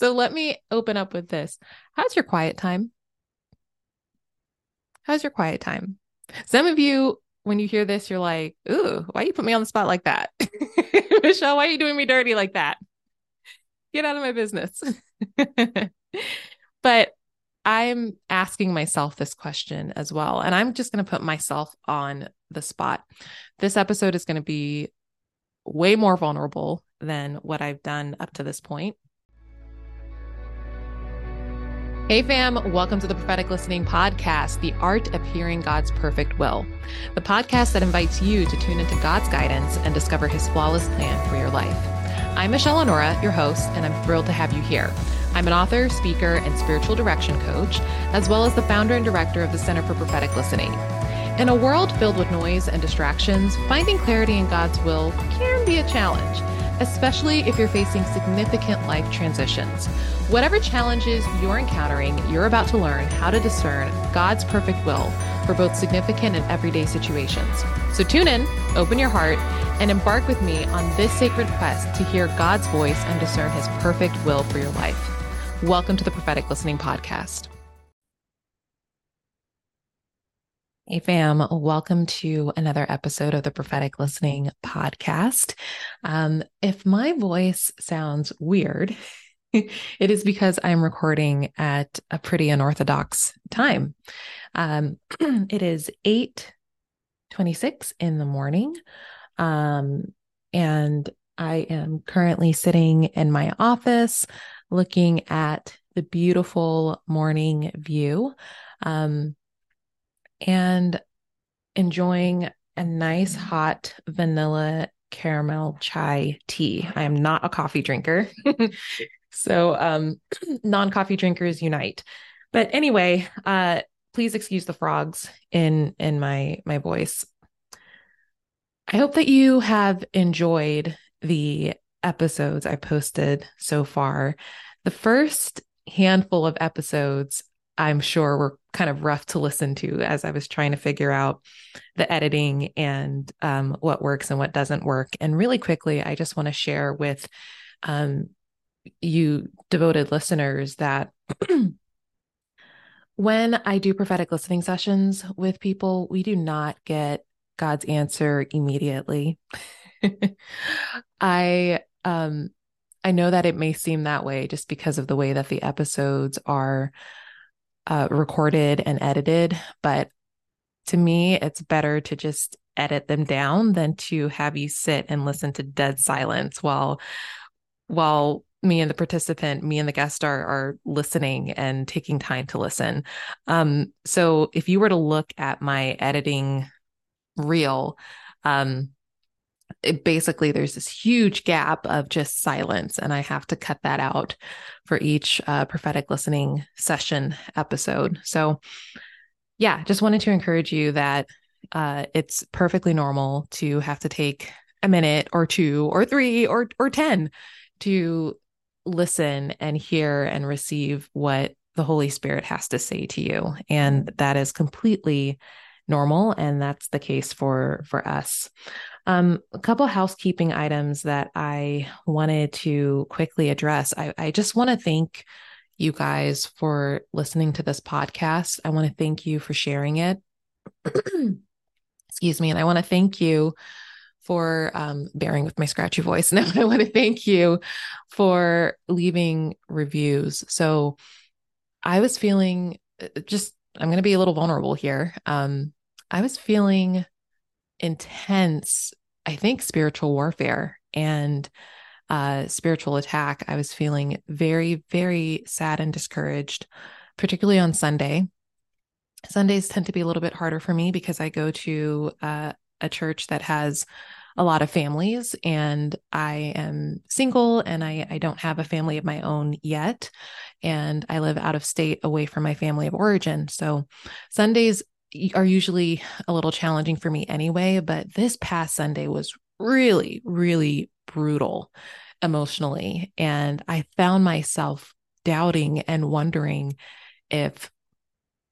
So let me open up with this. How's your quiet time? How's your quiet time? Some of you, when you hear this, you're like, ooh, why you put me on the spot like that? Michelle, why are you doing me dirty like that? Get out of my business. but I'm asking myself this question as well. And I'm just going to put myself on the spot. This episode is going to be way more vulnerable than what I've done up to this point. Hey, fam, welcome to the Prophetic Listening Podcast, the art of hearing God's perfect will, the podcast that invites you to tune into God's guidance and discover his flawless plan for your life. I'm Michelle Onuorah, your host, and I'm thrilled to have you here. I'm an author, speaker, and spiritual direction coach, as well as the founder and director of the Center for Prophetic Listening. In a world filled with noise and distractions, finding clarity in God's will can be a challenge, especially if you're facing significant life transitions. Whatever challenges you're encountering, you're about to learn how to discern God's perfect will for both significant and everyday situations. So tune in, open your heart, and embark with me on this sacred quest to hear God's voice and discern his perfect will for your life. Welcome to the Prophetic Listening Podcast. Hey, fam, welcome to another episode of the Prophetic Listening Podcast. Um, if my voice sounds weird, it is because I'm recording at a pretty unorthodox time. Um, it is 8 26 in the morning. Um, and I am currently sitting in my office looking at the beautiful morning view um, and enjoying a nice hot vanilla caramel chai tea. I am not a coffee drinker. so um, non-coffee drinkers unite. But anyway, uh, please excuse the frogs in in my my voice. I hope that you have enjoyed the episodes I posted so far. The first handful of episodes, I'm sure, were kind of rough to listen to as I was trying to figure out the editing and um, what works and what doesn't work. And really quickly, I just want to share with um, you, devoted listeners, that when I do prophetic listening sessions with people, we do not get God's answer immediately. I um I know that it may seem that way just because of the way that the episodes are uh, recorded and edited, but to me, it's better to just edit them down than to have you sit and listen to dead silence while while me and the participant, me and the guest are are listening and taking time to listen. Um, so if you were to look at my editing reel, um, it basically there's this huge gap of just silence and i have to cut that out for each uh, prophetic listening session episode. So yeah just wanted to encourage you that uh, it's perfectly normal to have to take a minute or two or three or or ten to listen and hear and receive what the holy spirit has to say to you. And that is completely normal and that's the case for for us um, a couple housekeeping items that I wanted to quickly address. I, I just want to thank you guys for listening to this podcast. I want to thank you for sharing it. Excuse me. And I want to thank you for um, bearing with my scratchy voice. Now, I want to thank you for leaving reviews. So I was feeling uh, just, I'm going to be a little vulnerable here. Um, I was feeling intense, I think, spiritual warfare and uh, spiritual attack. I was feeling very, very sad and discouraged, particularly on Sunday. Sundays tend to be a little bit harder for me because I go to uh, a church that has a lot of families and I am single and I, I don't have a family of my own yet. And I live out of state away from my family of origin. So Sundays are usually a little challenging for me anyway, but this past Sunday was really, really brutal emotionally. And I found myself doubting and wondering if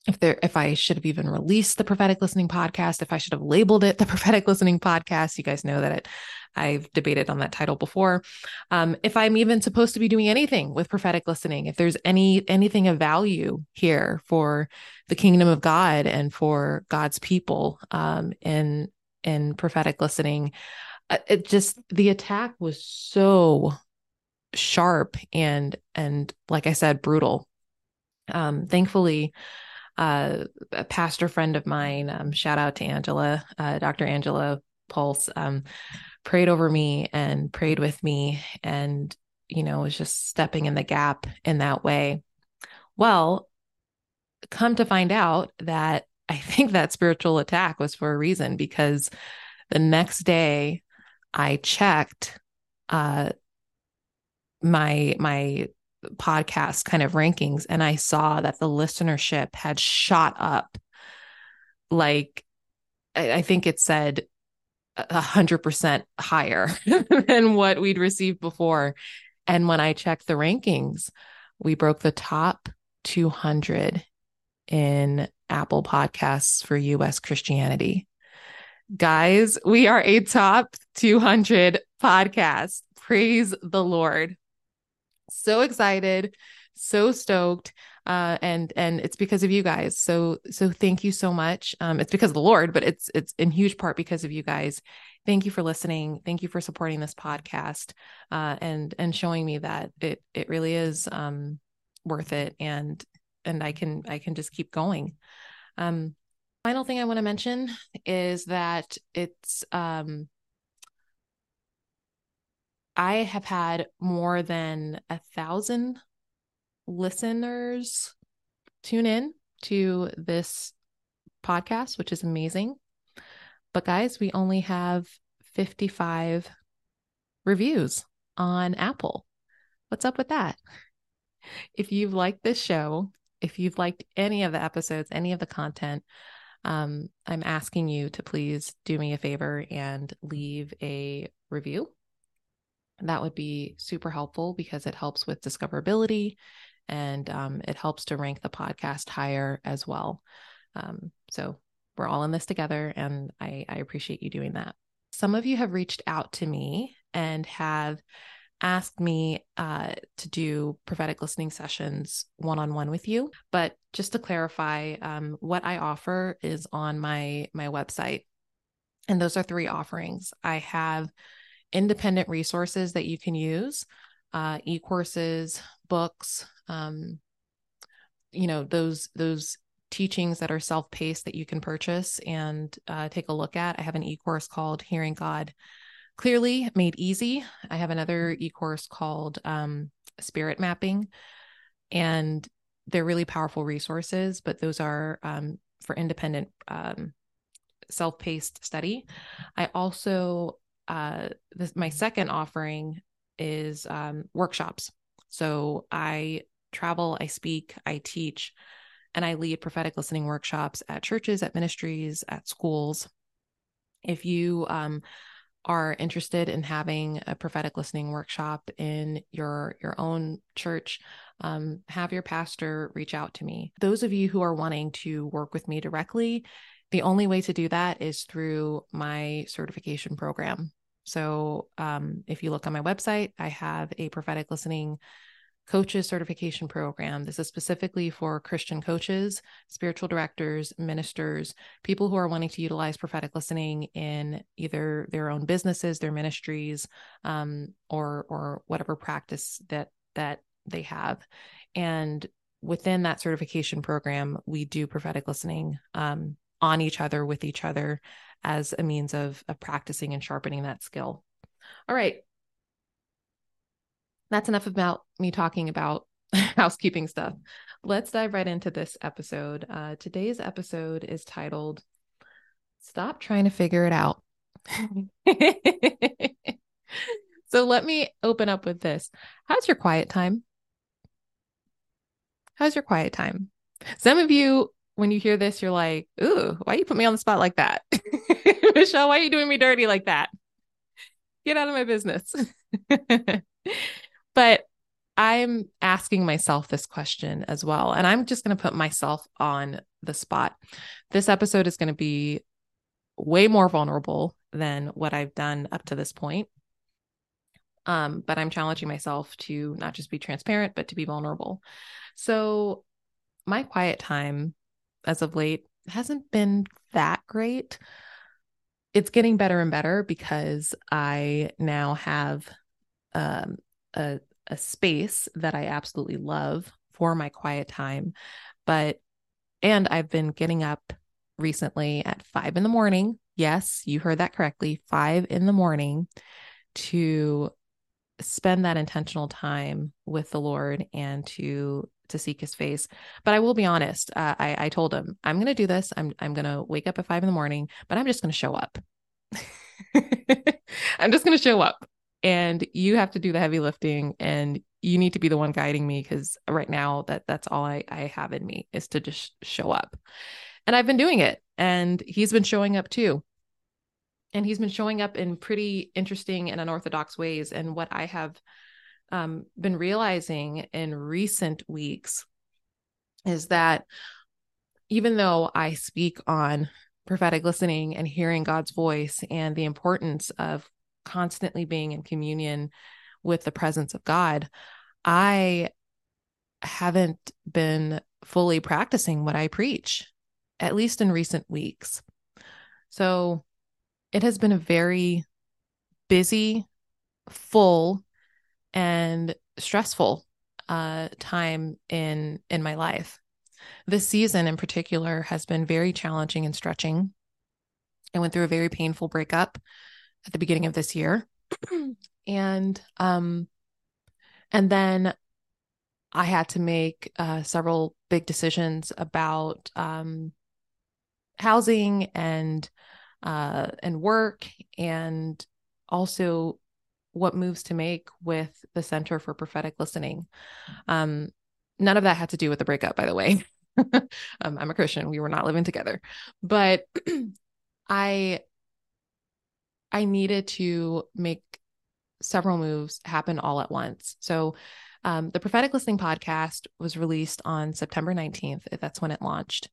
if there if I should have even released the prophetic listening podcast, if I should have labeled it the prophetic listening podcast. You guys know that it I've debated on that title before. Um, if I'm even supposed to be doing anything with prophetic listening, if there's any anything of value here for the kingdom of God and for God's people um, in in prophetic listening, uh, it just the attack was so sharp and and like I said, brutal. Um, thankfully, uh, a pastor friend of mine, um, shout out to Angela, uh, Dr. Angela Pulse, um, prayed over me and prayed with me and, you know, was just stepping in the gap in that way. Well, come to find out that I think that spiritual attack was for a reason because the next day I checked uh, my my podcast kind of rankings and I saw that the listenership had shot up like I, I think it said a hundred percent higher than what we'd received before. And when I checked the rankings, we broke the top 200 in Apple podcasts for US Christianity. Guys, we are a top 200 podcast. Praise the Lord so excited, so stoked. Uh, and and it's because of you guys. So so thank you so much. Um, it's because of the Lord, but it's it's in huge part because of you guys. Thank you for listening. Thank you for supporting this podcast, uh, and and showing me that it it really is um, worth it, and and I can I can just keep going. Um, final thing I want to mention is that it's um, I have had more than a thousand listeners tune in to this podcast, which is amazing. But guys, we only have 55 reviews on Apple. What's up with that? If you've liked this show, if you've liked any of the episodes, any of the content, um, I'm asking you to please do me a favor and leave a review that would be super helpful because it helps with discoverability and um, it helps to rank the podcast higher as well. Um, so we're all in this together, and I, I appreciate you doing that. Some of you have reached out to me and have asked me uh, to do prophetic listening sessions one on one with you. But just to clarify, um, what I offer is on my my website, and those are three offerings. I have independent resources that you can use uh, e-courses books um, you know those those teachings that are self-paced that you can purchase and uh, take a look at. I have an e-course called hearing god clearly made easy. I have another e-course called um, spirit mapping and they're really powerful resources but those are um, for independent um, self-paced study. I also uh, this, my second offering is um, workshops. So I travel, I speak, I teach, and I lead prophetic listening workshops at churches, at ministries, at schools. If you um, are interested in having a prophetic listening workshop in your your own church, um, have your pastor reach out to me. Those of you who are wanting to work with me directly, the only way to do that is through my certification program. So um, if you look on my website, I have a prophetic listening coaches certification program. This is specifically for Christian coaches, spiritual directors, ministers, people who are wanting to utilize prophetic listening in either their own businesses, their ministries, um, or or whatever practice that that they have. And within that certification program, we do prophetic listening um, on each other with each other as a means of, of practicing and sharpening that skill. All right. That's enough about me talking about housekeeping stuff. Let's dive right into this episode. Uh, today's episode is titled Stop Trying to Figure It Out. so let me open up with this. How's your quiet time? How's your quiet time? Some of you when you hear this, you're like, ooh, why you put me on the spot like that? Michelle, why are you doing me dirty like that? Get out of my business. But I'm asking myself this question as well. And I'm just going to put myself on the spot. This episode is going to be way more vulnerable than what I've done up to this point. Um, but I'm challenging myself to not just be transparent, but to be vulnerable. So my quiet time as of late hasn't been that great. It's getting better and better because I now have um, a, a space that I absolutely love for my quiet time. But, and I've been getting up recently at five in the morning. Yes, you heard that correctly. Five in the morning to spend that intentional time with the Lord and to to seek his face. But I will be honest. Uh, I, I told him, I'm going to do this. I'm, I'm going to wake up at five in the morning, but I'm just going to show up. I'm just going to show up and you have to do the heavy lifting and you need to be the one guiding me because right now that that's all I, I have in me is to just show up. And I've been doing it and he's been showing up too. And he's been showing up in pretty interesting and unorthodox ways. And what I have um, been realizing in recent weeks is that even though I speak on prophetic listening and hearing God's voice and the importance of constantly being in communion with the presence of God, I haven't been fully practicing what I preach, at least in recent weeks. So it has been a very busy, full, and stressful uh, time in in my life. This season in particular has been very challenging and stretching. I went through a very painful breakup at the beginning of this year, and um, and then I had to make uh, several big decisions about um, housing and uh, and work, and also what moves to make with the Center for Prophetic Listening. Um, none of that had to do with the breakup, by the way. um, I'm a Christian. We were not living together, but I I needed to make several moves happen all at once. So um, the prophetic listening podcast was released on September 19th. That's when it launched.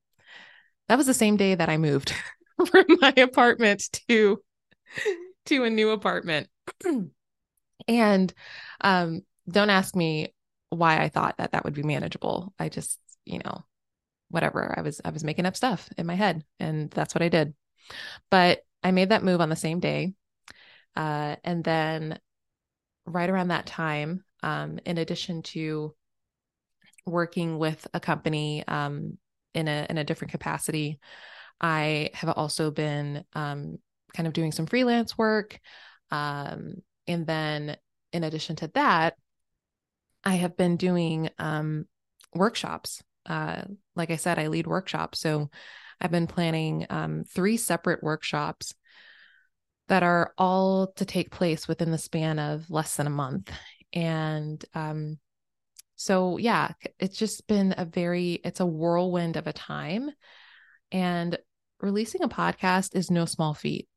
That was the same day that I moved from my apartment to to a new apartment. And um, don't ask me why I thought that that would be manageable. I just, you know, whatever. I was I was making up stuff in my head, and that's what I did. But I made that move on the same day, uh, and then right around that time, um, in addition to working with a company um, in a in a different capacity, I have also been um, kind of doing some freelance work. Um, and then in addition to that, I have been doing um, workshops. Uh, like I said, I lead workshops. So I've been planning um, three separate workshops that are all to take place within the span of less than a month. And um, so, yeah, it's just been a very, it's a whirlwind of a time. And releasing a podcast is no small feat.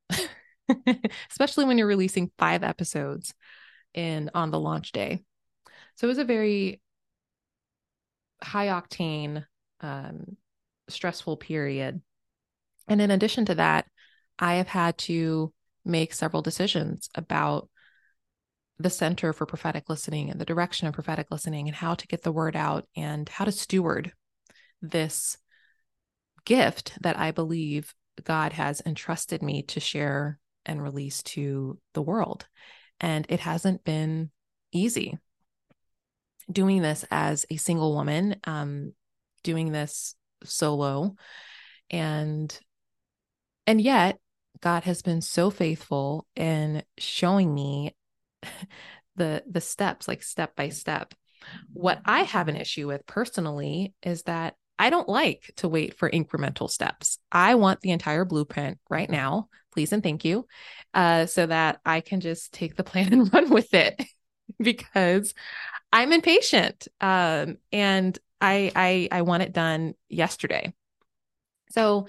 especially when you're releasing five episodes in on the launch day. So it was a very high octane, um, stressful period. And in addition to that, I have had to make several decisions about the Center for Prophetic Listening and the direction of prophetic listening and how to get the word out and how to steward this gift that I believe God has entrusted me to share and release to the world. And it hasn't been easy doing this as a single woman, um, doing this solo. And and yet God has been so faithful in showing me the the steps, like step by step. What I have an issue with personally is that I don't like to wait for incremental steps. I want the entire blueprint right now, please and thank you, uh, so that I can just take the plan and run with it because I'm impatient um, and I, I I want it done yesterday. So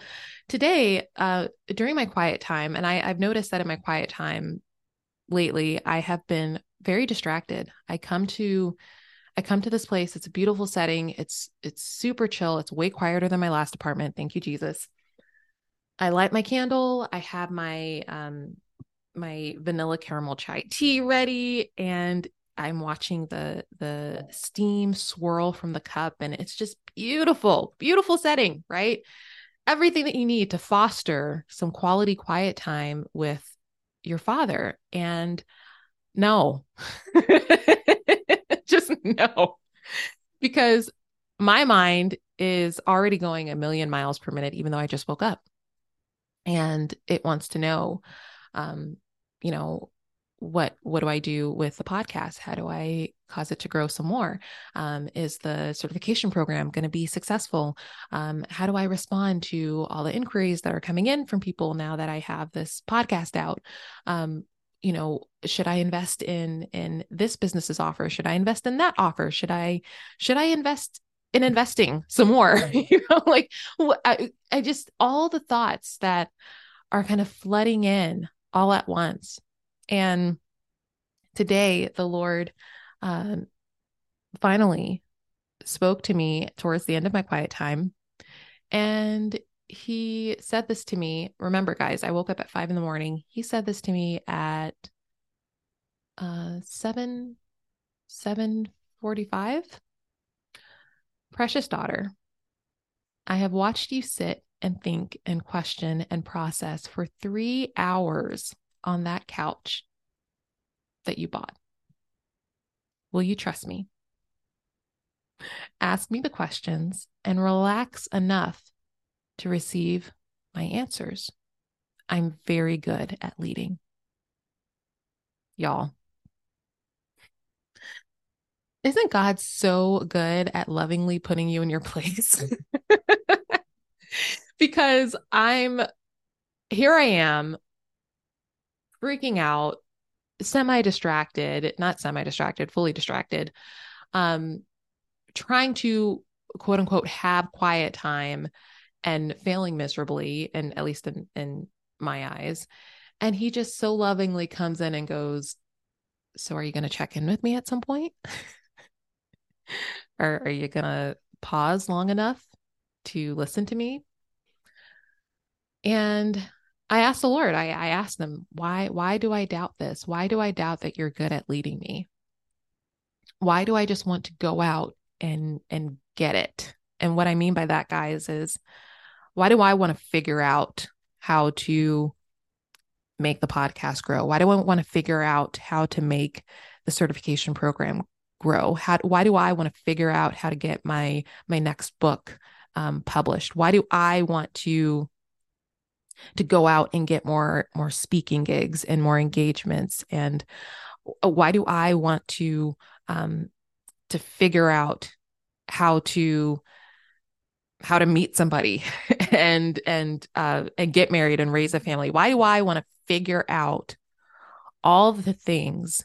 today, uh, during my quiet time, and I, I've noticed that in my quiet time lately, I have been very distracted. I come to I come to this place. It's a beautiful setting. It's it's super chill. It's way quieter than my last apartment. Thank you, Jesus. I light my candle. I have my um my vanilla caramel chai tea ready and I'm watching the the steam swirl from the cup and it's just beautiful. Beautiful setting, right? Everything that you need to foster some quality quiet time with your father and no. just no. Because my mind is already going a million miles per minute even though I just woke up and it wants to know um, you know what what do i do with the podcast? How do i cause it to grow some more? Um, is the certification program going to be successful? Um, how do i respond to all the inquiries that are coming in from people now that i have this podcast out? Um, you know should i invest in in this business's offer? Should i invest in that offer? Should i should i invest in investing some more? You know like I, I just all the thoughts that are kind of flooding in all at once and today the lord um, finally spoke to me towards the end of my quiet time. And he said this to me. Remember guys i woke up at five in the morning. He said this to me at uh 7 7 45 Precious daughter, I have watched you sit and think and question and process for three hours on that couch that you bought. Will you trust me? Ask me the questions and relax enough to receive my answers. I'm very good at leading. Y'all, isn't God so good at lovingly putting you in your place? because I'm here, I am freaking out, semi distracted, not semi distracted, fully distracted, um, trying to quote unquote have quiet time and failing miserably, and at least in, in my eyes. And he just so lovingly comes in and goes, So are you going to check in with me at some point? Are, are you going to pause long enough to listen to me? And I asked the Lord, I, I asked them, why, why do I doubt this? Why do I doubt that you're good at leading me? Why do I just want to go out and, and get it? And what I mean by that, guys, is why do I want to figure out how to make the podcast grow? Why do I want to figure out how to make the certification program grow? How why do I want to figure out how to get my my next book um, published? Why do I want to to go out and get more more speaking gigs and more engagements? And uh, why do I want to um, to figure out how to how to meet somebody and and uh, and get married and raise a family? Why do I want to figure out all the things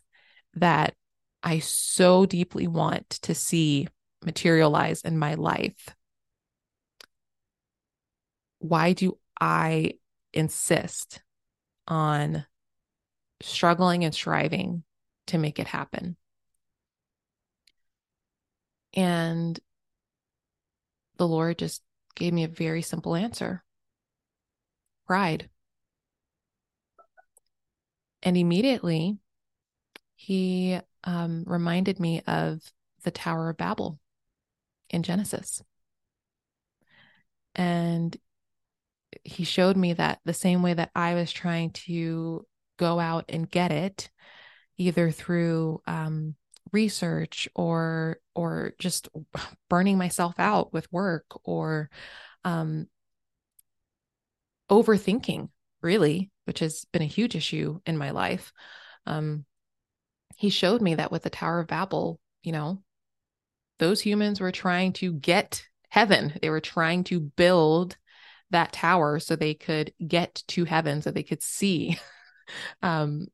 that I so deeply want to see materialize in my life. Why do I insist on struggling and striving to make it happen? And the Lord just gave me a very simple answer pride. And immediately he um, reminded me of the Tower of Babel in Genesis. And he showed me that the same way that I was trying to go out and get it, either through um, research or or just burning myself out with work or um, overthinking, really, which has been a huge issue in my life. Um, he showed me that with the Tower of Babel, you know, those humans were trying to get heaven. They were trying to build that tower so they could get to heaven, so they could see um,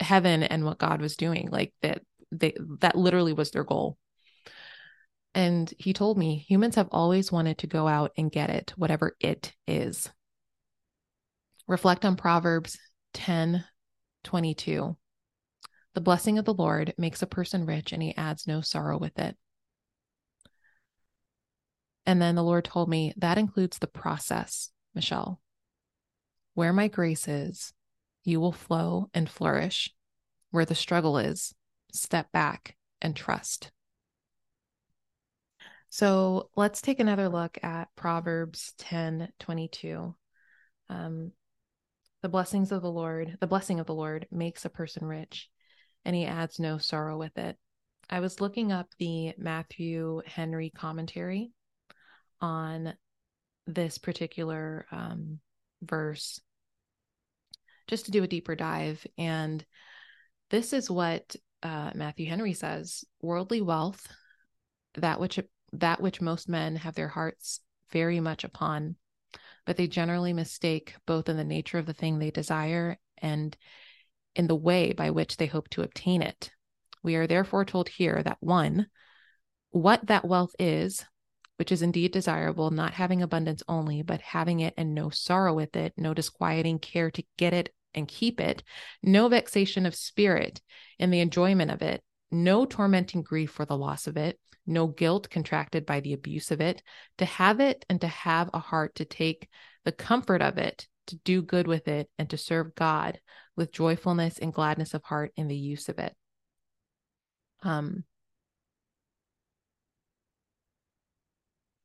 heaven and what God was doing. Like that, they that literally was their goal. And he told me humans have always wanted to go out and get it, whatever it is. Reflect on Proverbs 10 22. The blessing of the Lord makes a person rich and he adds no sorrow with it. And then the Lord told me that includes the process, Michelle. Where my grace is, you will flow and flourish. Where the struggle is, step back and trust. So let's take another look at Proverbs 10 22. Um, the blessings of the Lord, the blessing of the Lord makes a person rich, and he adds no sorrow with it. I was looking up the Matthew Henry commentary on this particular um, verse just to do a deeper dive. And this is what uh, Matthew Henry says worldly wealth, that which that which most men have their hearts very much upon, but they generally mistake both in the nature of the thing they desire and in the way by which they hope to obtain it. We are therefore told here that one, what that wealth is, which is indeed desirable, not having abundance only, but having it and no sorrow with it, no disquieting care to get it and keep it, no vexation of spirit in the enjoyment of it, no tormenting grief for the loss of it, no guilt contracted by the abuse of it, to have it and to have a heart to take the comfort of it, to do good with it, and to serve God with joyfulness and gladness of heart in the use of it. Um,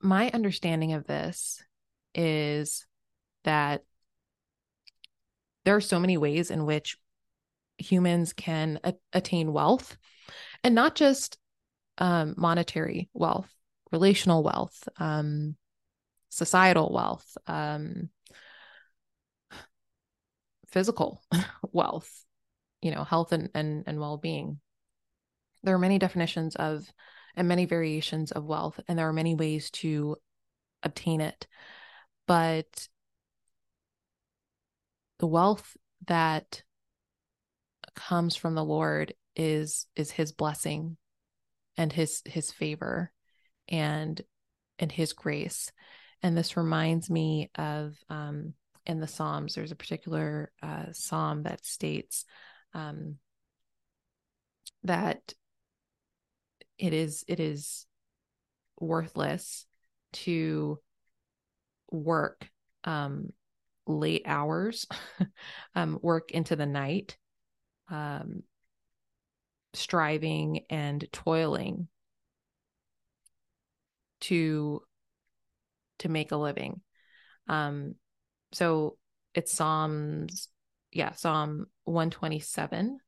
my understanding of this is that there are so many ways in which humans can a- attain wealth and not just um, monetary wealth, relational wealth, um, societal wealth, um, physical wealth, you know, health and, and, and well being there are many definitions of and many variations of wealth, and there are many ways to obtain it. But the wealth that comes from the Lord is is his blessing and his his favor and and his grace. And this reminds me of um in the Psalms, there's a particular uh, psalm that states um, that it is it is worthless to work um, late hours, um, work into the night, um, striving and toiling to to make a living. Um, so it's Psalms, yeah, Psalm 127,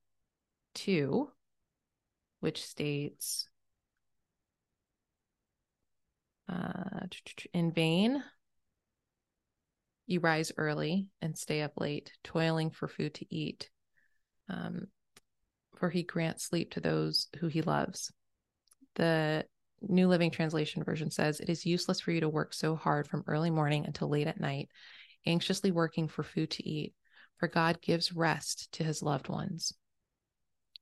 2, which states, uh, in vain, you rise early and stay up late, toiling for food to eat. Um, for he grants sleep to those who he loves. The New Living Translation version says, It is useless for you to work so hard from early morning until late at night, anxiously working for food to eat, for God gives rest to his loved ones.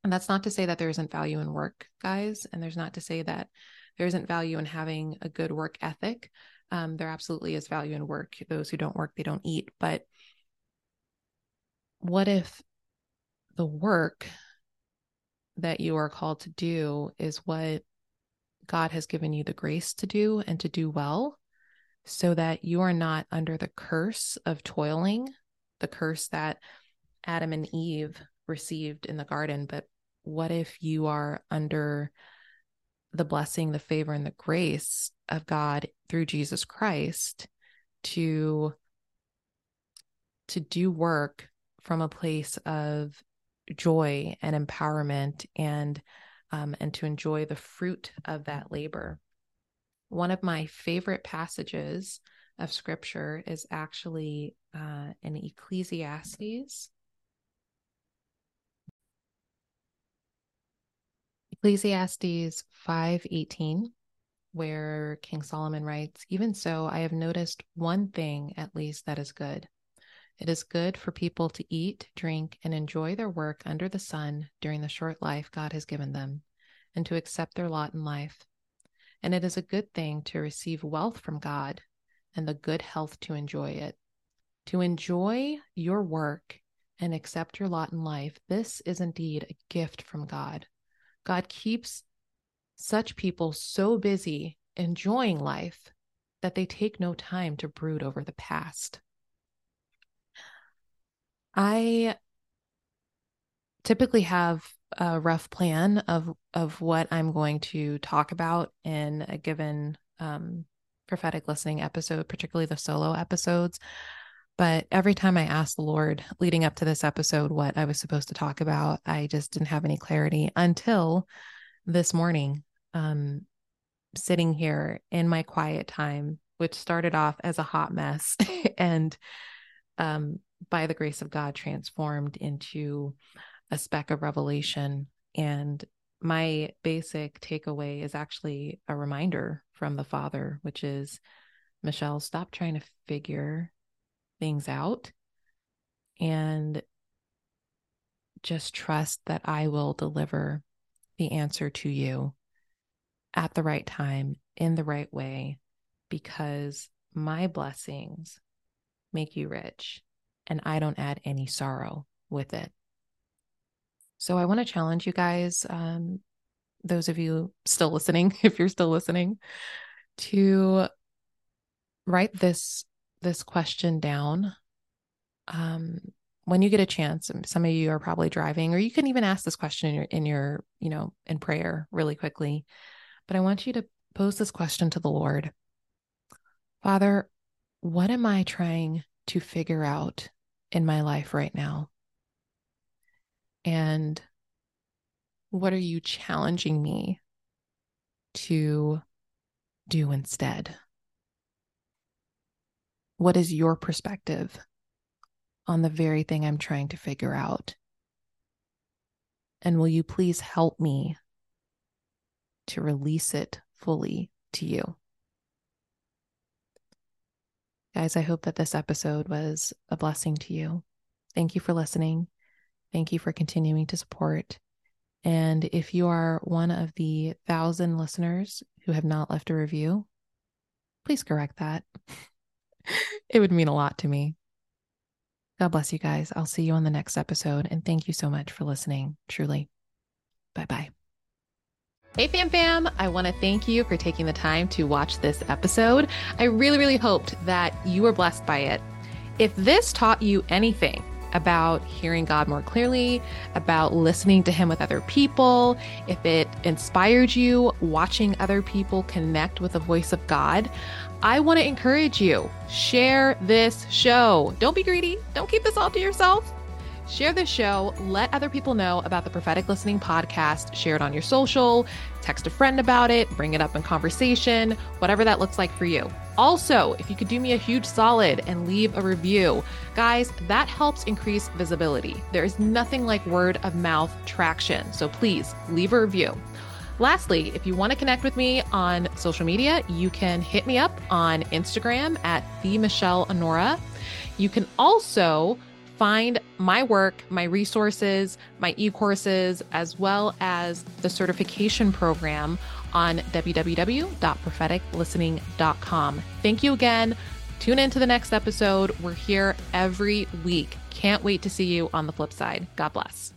And that's not to say that there isn't value in work, guys. And there's not to say that there isn't value in having a good work ethic. Um, there absolutely is value in work. Those who don't work, they don't eat. But what if the work that you are called to do is what God has given you the grace to do and to do well, so that you are not under the curse of toiling, the curse that Adam and Eve received in the garden. But what if you are under the blessing, the favor, and the grace of God through Jesus Christ to to do work from a place of joy and empowerment and um, and to enjoy the fruit of that labor. One of my favorite passages of scripture is actually uh, in Ecclesiastes Ecclesiastes 5:18 where King Solomon writes, "Even so I have noticed one thing at least that is good. It is good for people to eat, drink, and enjoy their work under the sun during the short life God has given them, and to accept their lot in life. And it is a good thing to receive wealth from God and the good health to enjoy it. To enjoy your work and accept your lot in life, this is indeed a gift from God. God keeps such people so busy enjoying life that they take no time to brood over the past. I typically have a rough plan of of what I'm going to talk about in a given um, prophetic listening episode, particularly the solo episodes. But every time I asked the Lord leading up to this episode what I was supposed to talk about, I just didn't have any clarity until this morning, um, sitting here in my quiet time, which started off as a hot mess and um, by the grace of God transformed into a speck of revelation. And my basic takeaway is actually a reminder from the Father, which is Michelle, stop trying to figure things out and just trust that I will deliver the answer to you at the right time, in the right way, because my blessings make you rich and I don't add any sorrow with it. So I want to challenge you guys, um, those of you still listening, if you're still listening, to write this this question down. Um, when you get a chance, some of you are probably driving, or you can even ask this question in your in your, you know, in prayer really quickly. But I want you to pose this question to the Lord. Father, what am I trying to figure out in my life right now? And what are you challenging me to do instead? What is your perspective on the very thing I'm trying to figure out? And will you please help me to release it fully to you? Guys, I hope that this episode was a blessing to you. Thank you for listening. Thank you for continuing to support. And if you are one of the thousand listeners who have not left a review, please correct that. it would mean a lot to me. God bless you guys. I'll see you on the next episode. And thank you so much for listening. Truly. Bye bye. Hey, fam fam. I want to thank you for taking the time to watch this episode. I really, really hoped that you were blessed by it. If this taught you anything, about hearing God more clearly, about listening to Him with other people, if it inspired you watching other people connect with the voice of God, I want to encourage you share this show. Don't be greedy, don't keep this all to yourself. Share this show. Let other people know about the Prophetic Listening podcast. Share it on your social, text a friend about it, bring it up in conversation, whatever that looks like for you. Also, if you could do me a huge solid and leave a review, guys, that helps increase visibility. There is nothing like word of mouth traction. So please leave a review. Lastly, if you want to connect with me on social media, you can hit me up on Instagram at the Michelle Onuorah. You can also find my work, my resources, my e courses, as well as the certification program on www.propheticlistening.com. Thank you again. Tune in to the next episode. We're here every week. Can't wait to see you on the flip side. God bless.